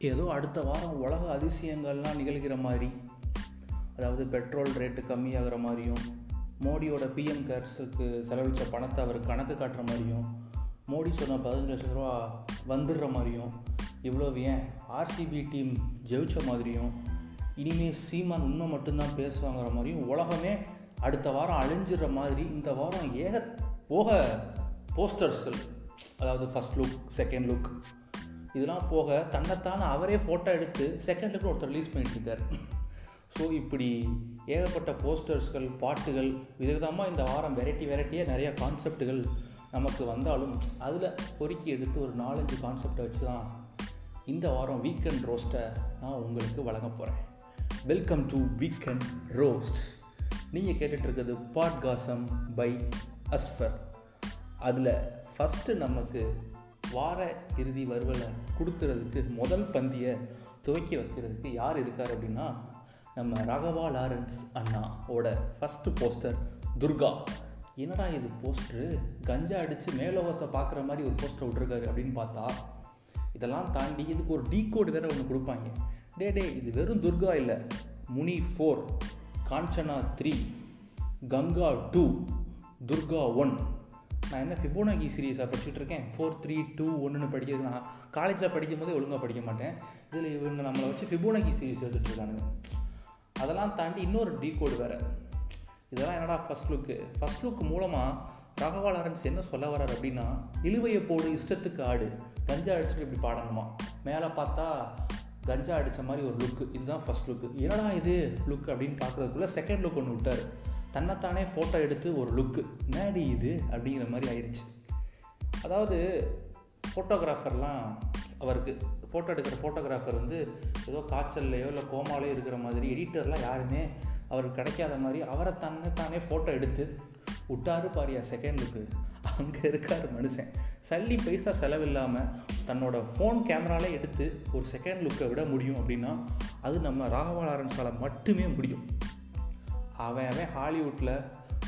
ஏதோ அடுத்த வாரம் உலக அதிசயங்கள்லாம் நிகழ்கிற மாதிரி அதாவது பெட்ரோல் ரேட்டு கம்மியாகிற மாதிரியும் மோடியோட பிஎம் கேர்ஸுக்கு செலவழித்த பணத்தை அவர் கணக்கு காட்டுற மாதிரியும் மோடி சொன்ன பதினஞ்சு லட்ச ரூபா வந்துடுற மாதிரியும் இவ்வளோ ஏன் ஆர்சிபி டீம் ஜெயிச்ச மாதிரியும் இனிமேல் சீமான் உண்மை மட்டும்தான் பேசுவாங்கிற மாதிரியும் உலகமே அடுத்த வாரம் அழிஞ்சிடுற மாதிரி இந்த வாரம் ஏக போக போஸ்டர்ஸ்கள் அதாவது ஃபஸ்ட் லுக் செகண்ட் லுக் இதெல்லாம் போக தன்னைத்தானே அவரே ஃபோட்டோ எடுத்து செகண்டுக்கு லுக்கில் ஒருத்தர் ரிலீஸ் பண்ணிட்டுருக்கார். ஸோ இப்படி ஏகப்பட்ட போஸ்டர்ஸ்கள் பாட்டுகள் விதவிதமாக இந்த வாரம் வெரைட்டி வெரைட்டியாக நிறையா கான்செப்டுகள் நமக்கு வந்தாலும் அதில் பொறுக்கி எடுத்து ஒரு நாலஞ்சு கான்செப்டை வச்சு தான் இந்த வாரம் வீக்கெண்ட் ரோஸ்ட்டை நான் உங்களுக்கு வழங்க போகிறேன் வெல்கம் டு வீக்கெண்ட் ரோஸ்ட் நீங்கள் கேட்டுட்ருக்கிறது பாட்காசம் பை அஸ்ஃபர். அதில் ஃபஸ்ட்டு நமக்கு வார இறுதி வறுவலை கொடுக்கறதுக்கு முதல் பந்தியை துவக்கி வைக்கிறதுக்கு யார் இருக்கார் அப்படின்னா நம்ம ராகவா லாரன்ஸ் அண்ணாவோட ஃபஸ்ட்டு போஸ்டர் துர்கா. என்னடா இது போஸ்டரு கஞ்சா அடித்து மேலோகத்தை பார்க்குற மாதிரி ஒரு போஸ்டர் விட்ருக்காரு அப்படின்னு பார்த்தா இதெல்லாம் தாண்டி இதுக்கு ஒரு டீ கோடு வேறு ஒன்று கொடுப்பாங்க. டே டே இது வெறும் துர்கா இல்லை. Muni four Kanchana three Ganga two Durga one நான் என்ன ஃபிபோனாகி சீரீஸாக படிச்சுட்டு இருக்கேன் ஃபோர் த்ரீ டூ ஒன்றுன்னு படிக்கிறது நான் காலேஜில் படிக்கும் போதே ஒழுங்காக படிக்க மாட்டேன். இதில் இவங்க நம்மளை வச்சு ஃபிபோனாகி சீரீஸ் எடுத்துகிட்ருக்கானுங்க அதெல்லாம் தாண்டி இன்னொரு டீ கோடு வேறு. இதெல்லாம் என்னடா ஃபஸ்ட் லுக்கு ஃபஸ்ட் லுக் மூலமாக ராகவா லாரன்ஸ் என்ன சொல்ல வர்றார் அப்படின்னா இழுவையை போடு இஷ்டத்துக்கு ஆடு. கஞ்சா அடிச்சுட்டு இப்படி பாடணுமா? மேலே பார்த்தா கஞ்சா அடித்த மாதிரி ஒரு லுக்கு இதுதான் ஃபஸ்ட் லுக்கு என்னடா இது லுக் அப்படின்னு பார்க்குறதுக்குள்ளே செகண்ட் லுக் ஒன்று விட்டார். தன்னைத்தானே ஃபோட்டோ எடுத்து ஒரு லுக்கு நேடி இது? அப்படிங்கிற மாதிரி ஆயிடுச்சு. அதாவது ஃபோட்டோகிராஃபர்லாம் அவருக்கு ஃபோட்டோ எடுக்கிற ஃபோட்டோகிராஃபர் வந்து ஏதோ காய்ச்சல்லையோ இல்லை கோமாலையோ இருக்கிற மாதிரி எடிட்டர்லாம் யாருமே அவருக்கு கிடைக்காத மாதிரி அவரை தன்னைத்தானே ஃபோட்டோ எடுத்து விட்டாரு பாரியா செகண்டுக்கு அங்கே இருக்கார் மனுஷன். சல்லி பைசா செலவில்லாமல் தன்னோட ஃபோன் கேமராலே எடுத்து ஒரு செகண்ட் லுக்கை விட முடியும் அப்படின்னா அது நம்ம ராகவா லாரன்ஸால் மட்டுமே முடியும். அவன் அவன் ஹாலிவுட்டில்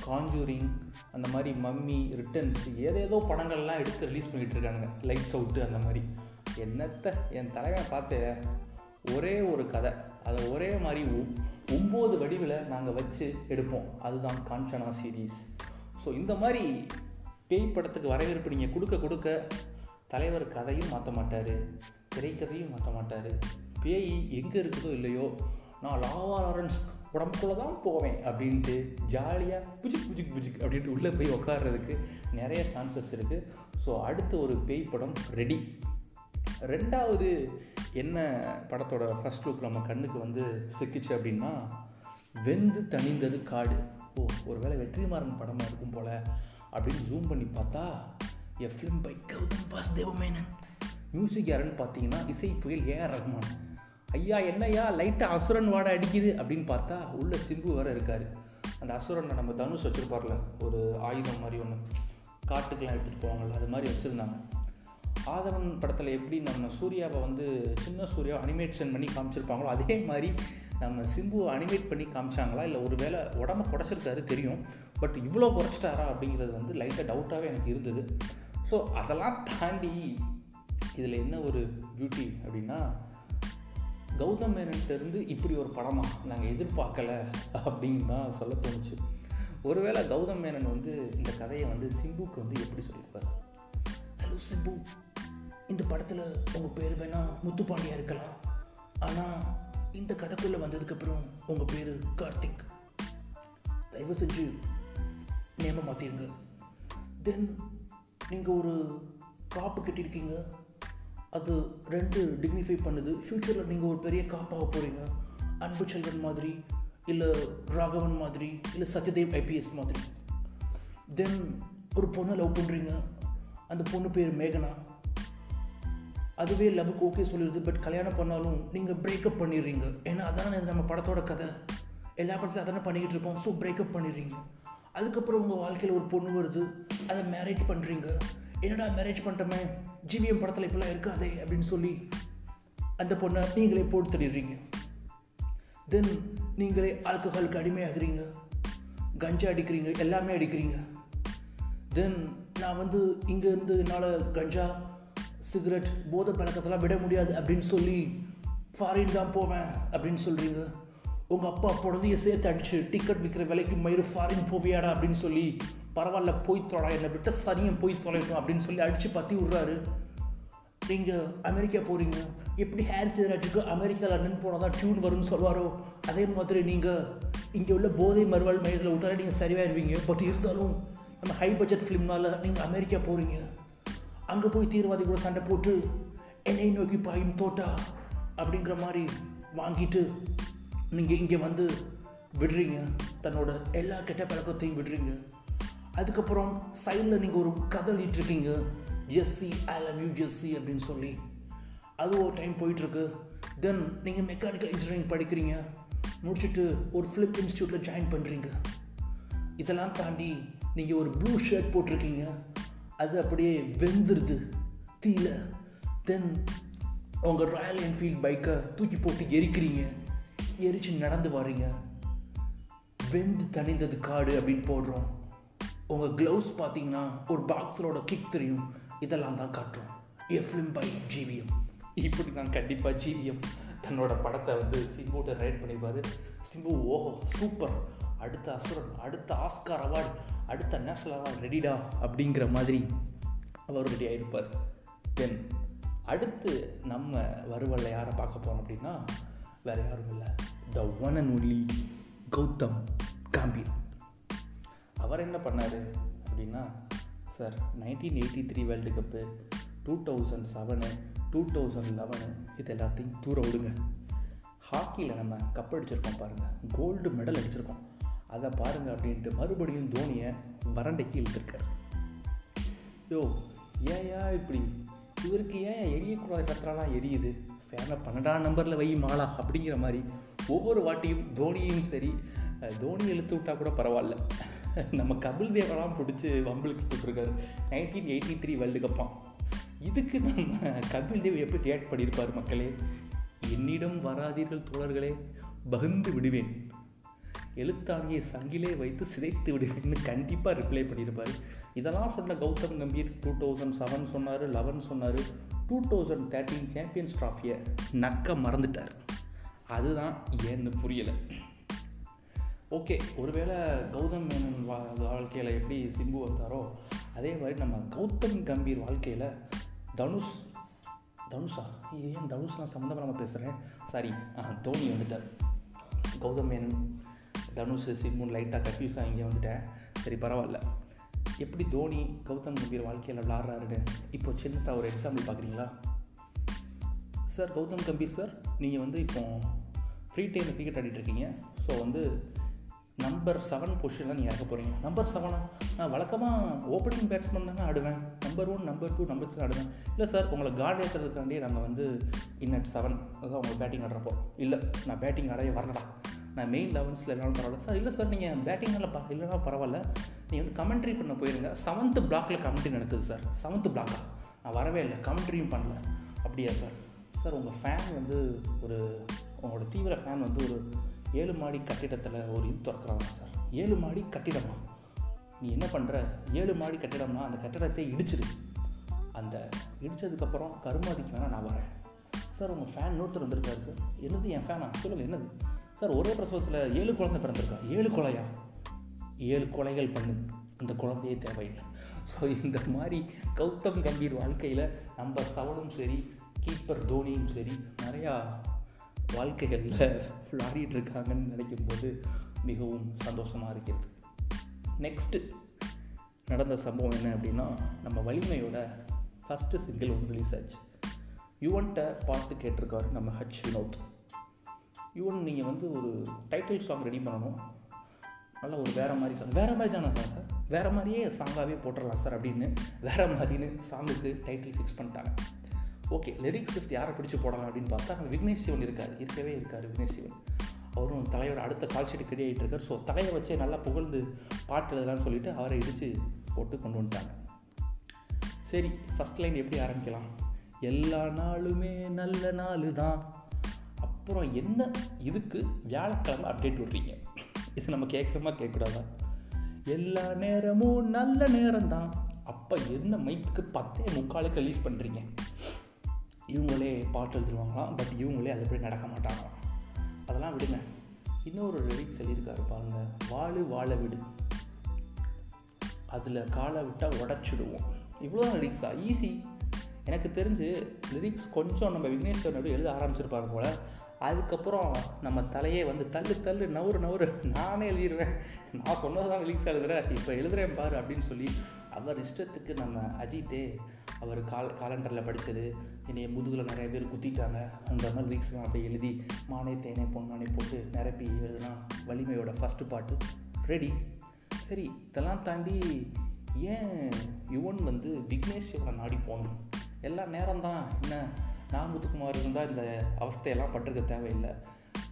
காஞ்சூரிங் அந்த மாதிரி மம்மி ரிட்டர்ன்ஸ் ஏதேதோ படங்கள்லாம் எடுத்து ரிலீஸ் பண்ணிகிட்டு இருக்கானுங்க. லைட்ஸ் அவுட்டு அந்த மாதிரி. என்னத்தை என் தலைவன் பார்த்து ஒரே ஒரு கதை. அதை ஒரே மாதிரி ஒம்பது வடிவில் நாங்கள் வச்சு எடுப்போம். அதுதான் காஞ்சனா சீரீஸ் ஸோ இந்த மாதிரி பேய் படத்துக்கு வரவேற்பு நீங்கள் கொடுக்க கொடுக்க தலைவர் கதையும் மாற்ற மாட்டார். திரைக்கதையும் மாற்ற மாட்டார். பேய் எங்கே இருக்குதோ இல்லையோ நான் லாவா லாரன்ஸ் உடம்புக்குள்ளே தான் போவேன் அப்படின்ட்டு ஜாலியாக புஜிக் புஜிக் புஜிக் அப்படின்ட்டு உள்ளே போய் உட்காடுறதுக்கு நிறைய சான்சஸ் இருக்குது ஸோ அடுத்து ஒரு பேய் படம் ரெடி ரெண்டாவது என்ன படத்தோட ஃபஸ்ட் லுக் நம்ம கண்ணுக்கு வந்து சிக்கிச்சு அப்படின்னா வெந்து தணிந்தது காடு. ஓ ஒரு வேளை வெற்றிமாறன் படமாக இருக்கும் போல் அப்படின்னு ஜூம் பண்ணி பார்த்தா FM by Gautham Vasudev Menon. Music யாருன்னு பார்த்தீங்கன்னா இசை புயல் ஏஆர் ரஹ்மான் ஐயா என்னையா லைட்டாக அசுரன் வாடை அடிக்குது அப்படின்னு பார்த்தா உள்ளே சிம்பு வேறு இருக்கார். அந்த அசுரனை நம்ம தனுஷ் வச்சுருப்பார்ல ஒரு ஆயுதம் மாதிரி ஒன்று காட்டுக்கெலாம் எடுத்துகிட்டு போவாங்கள்ல அது மாதிரி வச்சுருந்தாங்க. ஆதவன் படத்தில் எப்படி நம்ம சூர்யாவை வந்து சின்ன சூர்யா அனிமேஷன் பண்ணி காமிச்சிருப்பாங்களோ அதே மாதிரி நம்ம சிம்புவை அனிமேட் பண்ணி காமிச்சாங்களா? இல்லை ஒரு வேளை உடம்ப குறைச்சிருக்காரு தெரியும். பட் இவ்வளோ குறைச்சிட்டாரா அப்படிங்கிறது வந்து லைட்டாக டவுட்டாகவே எனக்கு இருந்தது. ஸோ அதெல்லாம் தாண்டி இதில் என்ன ஒரு பியூட்டி அப்படின்னா கௌதம் மேனன்ட்டேருந்து இப்படி ஒரு படமாக நாங்கள் எதிர்பார்க்கலை அப்படின்னு தான் சொல்ல தோணுச்சு. ஒருவேளை கௌதம் மேனன் வந்து இந்த கதையை வந்து சிம்புக்கு வந்து எப்படி சொல்லியிருப்பார்? ஹலோ சிம்பு. இந்த படத்தில் உங்கள் பேர் வேணால் முத்துப்பாண்டியாக இருக்கலாம். ஆனால் இந்த கதைக்குள்ளே வந்ததுக்கப்புறம் உங்கள் பேர் கார்த்திக். தயவு செஞ்சு நேம மாற்றிருங்க தென் நீங்கள் ஒரு காப்பு கட்டியிருக்கீங்க. அது ரெண்டு டிக்னிஃபை பண்ணுது. ஃப்யூச்சரில் நீங்கள் ஒரு பெரிய காப்பாக போகிறீங்க அன்பு செல்வன் மாதிரி இல்லை ராகவன் மாதிரி இல்லை சத்யதேவ் ஐபிஎஸ் மாதிரி. தென் ஒரு பொண்ணை லவ் பண்ணுறீங்க அந்த பொண்ணு பேர் மேகனா. அதுவே லவ்வுக்கு ஓகே சொல்லிடுது. பட் கல்யாணம் பண்ணாலும் நீங்கள் பிரேக்கப் பண்ணிடுறீங்க. ஏன்னா அதானே இது நம்ம படத்தோட கதை. எல்லா படத்துலையும் அதானே பண்ணிக்கிட்டு இருக்கோம். ஸோ பிரேக்கப் பண்ணிடுறீங்க. அதுக்கப்புறம் உங்கள் வாழ்க்கையில் ஒரு பொண்ணு வருது. அதை மேரேஜ் பண்ணுறீங்க என்னடா மேரேஜ் பண்ணுறமே ஜிவிஎம் படத்தில் இப்பெல்லாம் இருக்காதே அப்படின்னு சொல்லி அந்த பொண்ணை நீங்களே போட்டு தள்ளிடுறீங்க தென் நீங்களே ஆல்கஹாலுக்கு அடிமையாகிறீங்க. கஞ்சா அடிக்கிறீங்க எல்லாமே அடிக்கிறீங்க. தென் நான் வந்து இங்கேருந்து என்னால் கஞ்சா சிகரெட் போதை பழக்கத்தெல்லாம் விட முடியாது அப்படின்னு சொல்லி ஃபாரின் தான் போவேன் அப்படின்னு சொல்கிறீங்க உங்கள் அப்பா பொழுதைய சேர்த்து அடிச்சு டிக்கெட் விற்கிற விலைக்கு மயிறு ஃபாரின் போவியாடா அப்படின்னு சொல்லி பரவாயில்ல போய் தொலை என்னை விட்டு சனியும் போய் தொலைட்டும் அப்படின்னு சொல்லி அடித்து பற்றி விட்றாரு. நீங்கள் அமெரிக்கா போகிறீங்க எப்படி ஹேர் ஜெயராஜுக்கு அமெரிக்கா லண்டன் போனால் தான் டியூன் வரும்னு சொல்வாரோ அதே மாதிரி நீங்கள் இங்கே உள்ள போதை மறுவாழ் மையத்தில் விட்டாலே நீங்கள் சரிவாயிருவீங்க பட் இருந்தாலும் நம்ம ஹை பட்ஜெட் ஃபிலிம்னால நீங்கள் அமெரிக்கா போகிறீங்க அங்கே போய் தீவிரவாதி கூட சண்டை போட்டு என்னை நோக்கி பாயும் தோட்டா அப்படிங்கிற மாதிரி வாங்கிட்டு நீங்கள் இங்கே வந்து விடுறீங்க. தன்னோட எல்லா கெட்ட பழக்கத்தையும் விடுறீங்க. அதுக்கப்புறம் சைடில் நீங்கள் ஒரு கதை இருக்கீங்க Jessie I love you Jessie அப்படின்னு சொல்லி. அது ஒரு டைம் போயிட்டுருக்கு. தென் நீங்கள் மெக்கானிக்கல் இன்ஜினியரிங் படிக்கிறீங்க. முடிச்சுட்டு ஒரு ஃபிலிப் இன்ஸ்டியூட்டில் ஜாயின் பண்ணுறீங்க இதெல்லாம் தாண்டி நீங்கள் ஒரு ப்ளூ ஷர்ட் போட்டிருக்கீங்க. அது அப்படியே வெந்துருது தீல தென் உங்கள் ராயல் என்ஃபீல்ட் பைக்கை தூக்கி போட்டு எரிக்கிறீங்க. எரிச்சு நடந்து வர்றீங்க. வெந்து தணிந்தது காடு அப்படின்னு போடுறோம். உங்கள் க்ளவுஸ் பார்த்தீங்கன்னா ஒரு பாக்ஸரோட கிக் தெரியும். இதெல்லாம் தான் காட்டுறோம் ஏ ஃபிலிம் பை ஜிவிஎம் இப்படி நான் கண்டிப்பாக ஜிவிஎம் தன்னோட படத்தை வந்து சிம்புட்ட ரைட் பண்ணிப்பார். சிம்பு ஓஹோ சூப்பர் அடுத்த அசுரன் அடுத்த ஆஸ்கார் அவார்டு அடுத்த நேஷனல் அவார்டு ரெடிடா அப்படிங்கிற மாதிரி அவர் ரெடி ஆகிருப்பார் தென் அடுத்து நம்ம வருவல்ல யாரை பார்க்க போகிறோம் அப்படின்னா வேறு யாரும் இல்லை. The one and only Gautham Gambhir அவர் என்ன பண்ணார் அப்படின்னா sir nineteen eighty three world cup two thousand seven two thousand eleven இது எல்லாத்தையும் தூர விடுங்க. ஹாக்கியில் நம்ம கப் அடிச்சிருக்கோம் பாருங்கள் கோல்டு மெடல் அடிச்சிருக்கோம். அதை பாருங்கள் அப்படின்ட்டு மறுபடியும் தோனியை வறண்டைக்கு இழுத்துருக்கார். யோ ஏயா இப்படி? இவருக்கு ஏன் எரியக்கூடாத கத்திராலாம் எரியுது? ஃபேனை பன்னெண்டாம் நம்பரில் வை மாலா அப்படிங்கிற மாதிரி ஒவ்வொரு வாட்டியும் தோனியும் சரி தோனி இழுத்து விட்டால் கூட பரவாயில்ல. நம்ம கபில் தேவெல்லாம் பிடிச்சி வம்பிளுக்கு போட்டிருக்காரு நைன்டீன் எயிட்டி த்ரீ வேர்ல்டு கப்பான் இதுக்கு நம்ம கபில் தேவ் எப்படி ரியாக்ட் பண்ணியிருப்பார் மக்களே? என்னிடம் வராதீர்கள் தோழர்களே பகிர்ந்து விடுவேன். எழுத்தாணியை சங்கிலே வைத்து சிதைத்து விடுவேன்னு கண்டிப்பாக ரிப்ளை பண்ணியிருப்பார். இதெல்லாம் சொன்ன Gautham Gambhir two thousand seven சொன்னார் லெவன் சொன்னார். டூ தௌசண்ட் தேர்ட்டீன் சாம்பியன்ஸ் ட்ராஃபியை நக்க மறந்துட்டார். அதுதான் ஏன்னு புரியலை. ஓகே ஒருவேளை கௌதம் மேனன் வா வாழ்க்கையில் எப்படி சிம்பு வந்தாரோ அதே மாதிரி நம்ம கௌதம் கம்பீர் வாழ்க்கையில் தனுஷ் தனுஷா? ஏன் தனுஷ் நான் நம்ம பேசுகிறேன் சாரி தோனி வந்துட்டார். கௌதம் மேனன் தனுஷ் சிம்புன்னு லைட்டாக கன்ஃபியூஸ் இங்கே வந்துட்டேன். சரி பரவாயில்ல. எப்படி தோனி கௌதம் கம்பீர் வாழ்க்கையில் விளாட்றாருன்னு? இப்போ சின்னதாக ஒரு எக்ஸாம்பிள் பார்க்குறீங்களா சார் கௌதம் கம்பீர் சார் நீங்கள் வந்து இப்போ ஃப்ரீ டைமில் கிரிக்கெட் ஆடிட்டுருக்கீங்க ஸோ வந்து நம்பர் செவன் பொசிஷனில் நீங்கள் இறக்க போகிறீங்க நம்பர் செவனா நான் வழக்கமாக ஓப்பனிங் பேட்ஸ்மேன் தானே ஆடுவேன். Number one number two number three ஆடுவேன். இல்லை சார் உங்களை கார்டு ஏற்றுறதுக்காண்டி நாங்கள் வந்து இன் அட் செவன் அதுதான் உங்கள் பேட்டிங் ஆடுறப்போ. இல்லை நான் பேட்டிங் ஆடவே வரலடா. நான் மெயின் லெவன்ஸில் இல்லைனாலும் பரவாயில்ல. சார் இல்லை சார் நீங்கள் பேட்டிங்கில் பா இல்லைனா பரவாயில்ல. நீங்கள் வந்து கமெண்ட்ரி பண்ண போயிருங்க. செவன்த்து பிளாக்கில் கமெண்ட்ரி நடக்குது சார் செவன்த்து பிளாக்கா நான் வரவே இல்லை. கமெண்ட்ரியும் பண்ணல. அப்படியா சார் சார் உங்கள் ஃபேன் வந்து ஒரு உங்களோட தீவிர ஃபேன் வந்து ஒரு ஏழு மாடி கட்டிடத்தில் ஒரு இது திறக்கிறாங்க சார். ஏழு மாடி கட்டிடமா? நீ என்ன பண்ணுற ஏழு மாடி கட்டிடம்னா அந்த கட்டிடத்தை இடிச்சிரு அந்த இடித்ததுக்கப்புறம் கருமாதிக்கு வேணால் நான் வரேன். சார் உங்கள் ஃபேன் இன்னொருத்தர் வந்திருக்காரு சார். என்னது என் ஃபேனா சொல்லுங்கள் என்னது? சார் ஒரே பிரசவத்தில் ஏழு குழந்தை பிறந்திருக்கா? ஏழு கொலையா? ஏழு கொலைகள் பண்ணு. அந்த குழந்தையே தேவையில்லை. ஸோ இந்த மாதிரி கௌதம் கம்பீர் வாழ்க்கையில் நம்ம சவனும் சரி கீப்பர் தோனியும் சரி நிறையா வாழ்க்கைகளில் விளாடிட்டு இருக்காங்கன்னு நினைக்கும் போது மிகவும் சந்தோஷமாக இருக்கிறது. நெக்ஸ்ட்டு நடந்த சம்பவம் என்ன அப்படின்னா நம்ம வலிமையோட ஃபஸ்ட்டு சிங்கிள் ஒன்று ரிலீஸ் ஆச்சு. யுவன்கிட்ட பாட்டு கேட்டிருக்காரு நம்ம ஹச் வினோத். யுவன் நீங்கள் வந்து ஒரு டைட்டில் சாங் ரெடி பண்ணணும். நல்லா ஒரு வேறு மாதிரி சாங் வேறு மாதிரி தானே சார் சார் வேறு மாதிரியே சாங்காகவே போட்டுடலாம் சார் அப்படின்னு வேறு மாதிரின்னு சாங்குக்கு டைட்டில் ஃபிக்ஸ் பண்ணிட்டாங்க. ஓகே லிரிக்ஸிஸ்ட் யாரை பிடிச்சி போடலாம் அப்படின்னு பார்த்தா விக்னேஷ் சிவன் இருக்கார். இருக்கவே இருக்கார் விக்னேஷ் சிவன். அவரும் தலையோட அடுத்த கால் ஷீட் ரெடி ஆகிட்டு இருக்கார். ஸோ தலையை வச்சே நல்லா புகழ்ந்து பாட்டு எழுதலாம்னு சொல்லிட்டு அவரை இடித்து போட்டு கொண்டு வந்துட்டாங்க. சரி ஃபஸ்ட் லைன் எப்படி ஆரம்பிக்கலாம்? எல்லா நாளுமே நல்ல நாள் தான் அப்புறம் என்ன இதுக்கு வியாழக்கிழமை அப்டேட் விடுறீங்க? இது நம்ம கேட்குறோமா கேட்கக்கூடாதா? எல்லா நேரமும் நல்ல நேரம் தான் அப்போ என்ன மைக்கு பத்தே முக்காலுக்கு ரிலீஸ் பண்ணுறீங்க இவங்களே பாட்டு எழுதிடுவாங்களாம் பட் இவங்களே அது எப்படி நடக்க மாட்டாங்களாம் அதெல்லாம் விடுங்க. இன்னொரு லிரிக்ஸ் சொல்லியிருக்காரு பாருங்க வாழு வாழ விடு. அதில் காலை விட்டால் உடச்சிடுவோம். இவ்வளோ லிரிக்ஸா ஈஸி எனக்கு தெரிஞ்சு லிரிக்ஸ் கொஞ்சம் நம்ம விக்னேஸ்வரன் எழுத ஆரம்பிச்சிருப்பாரு போல். அதுக்கப்புறம் நம்ம தலையே வந்து தள்ளு தள்ளு நவுறு நவுறு நானே எழுதிடுவேன் நான் சொன்னது தான் லிரிக்ஸ் எழுதுகிறேன் இப்போ எழுதுகிறேன் பாரு அப்படின்னு சொல்லி அவர் இஷ்டத்துக்கு நம்ம அஜித்தே அவர் கால் காலண்டரில் படித்தது என்னைய முதுகில் நிறைய பேர் குத்திட்டாங்க அந்த மாதிரி லீக்ஸ்லாம் அப்படியே எழுதி மானே தேனே பொன்மானே போட்டு நிரப்பி எழுதுனா வலிமையோட ஃபஸ்ட்டு பாட்டு. ரெடி சரி இதெல்லாம் தாண்டி ஏன் யுவன் வந்து விக்னேஷ் சிவனை நாடி போகணும்? எல்லா நேரம்தான். என்ன நாமுத்துக்குமார் இருந்தால் இந்த அவஸ்தையெல்லாம் பட்டிருக்க தேவையில்லை.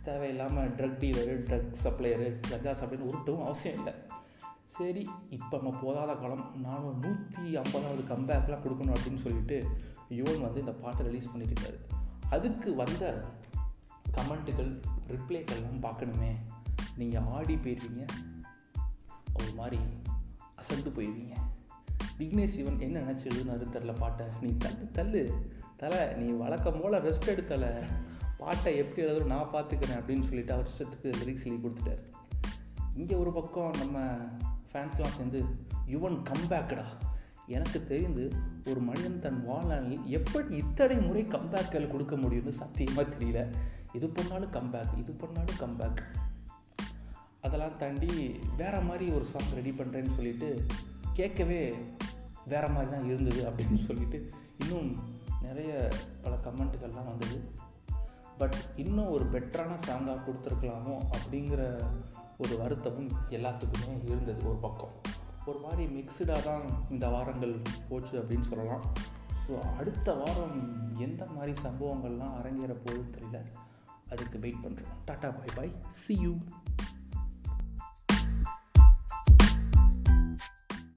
தேவையில்லாமல் drug dealer drug supplier Gaja சப்ளைன்னு உருட்டவும் அவசியம் இல்லை. சரி இப்போ நம்ம போதாத காலம் நானும் நூற்றி ஐம்பதாவது கம்பேக்லாம் கொடுக்கணும் அப்படின்னு சொல்லிட்டு யுவன் வந்து இந்த பாட்டை ரிலீஸ் பண்ணியிருக்காரு. அதுக்கு வந்த கமெண்ட்டுகள் ரிப்ளைகள்லாம் பார்க்கணுமே. நீங்கள் ஆடி போயிருவீங்க. ஒரு மாதிரி அசந்து போயிடுவீங்க விக்னேஷ் சிவன் என்ன நினச்சி எழுதுனாரு தெரில பாட்டை? நீ தள்ளு தள்ளு. தலை நீ வழக்கம் போல் ரெஸ்ட் எடுத்தலை பாட்டை எப்படி எழுதணும் நான் பார்த்துக்கிறேன் அப்படின்னு சொல்லிட்டு அவர் இஷ்டத்துக்கு லிரிக்ஸ் எழுதி கொடுத்துட்டாரு. இங்கே ஒரு பக்கம் நம்ம ஃபேன்ஸ்லாம் சேர்ந்து யுவன் கம்பேக்கடா எனக்கு தெரிந்து ஒரு மனிதன் தன் வாழ்நாளில் எப்படி இத்தனை முறை கம்பேக்கள் கொடுக்க முடியும்னு சத்தியமாக தெரியல. இது பண்ணாலும் கம்பேக் இது பண்ணாலும் கம்பேக் அதெல்லாம் தாண்டி வேறு மாதிரி ஒரு சாங் ரெடி பண்ணுறேன்னு சொல்லிட்டு கேட்கவே வேறு மாதிரி தான் இருந்தது அப்படின்னு சொல்லிட்டு இன்னும் நிறைய பல கமெண்ட்டுகள்லாம் வந்தது. பட் இன்னும் ஒரு பெட்டரான சாங்காக கொடுத்துருக்கலாமோ அப்படிங்கிற ஒரு வருத்தமும் எல்லாத்துக்குமே இருந்தது ஒரு பக்கம். ஒரு மாதிரி மிக்சடாக தான் இந்த வாரங்கள் போச்சு அப்படின்னு சொல்லலாம். ஸோ அடுத்த வாரம் எந்த மாதிரி சம்பவங்கள்லாம் அரங்கேற போகுதுன்னு தெரியல. அதுக்கு வெயிட் பண்ணுறோம் ta ta bye bye see you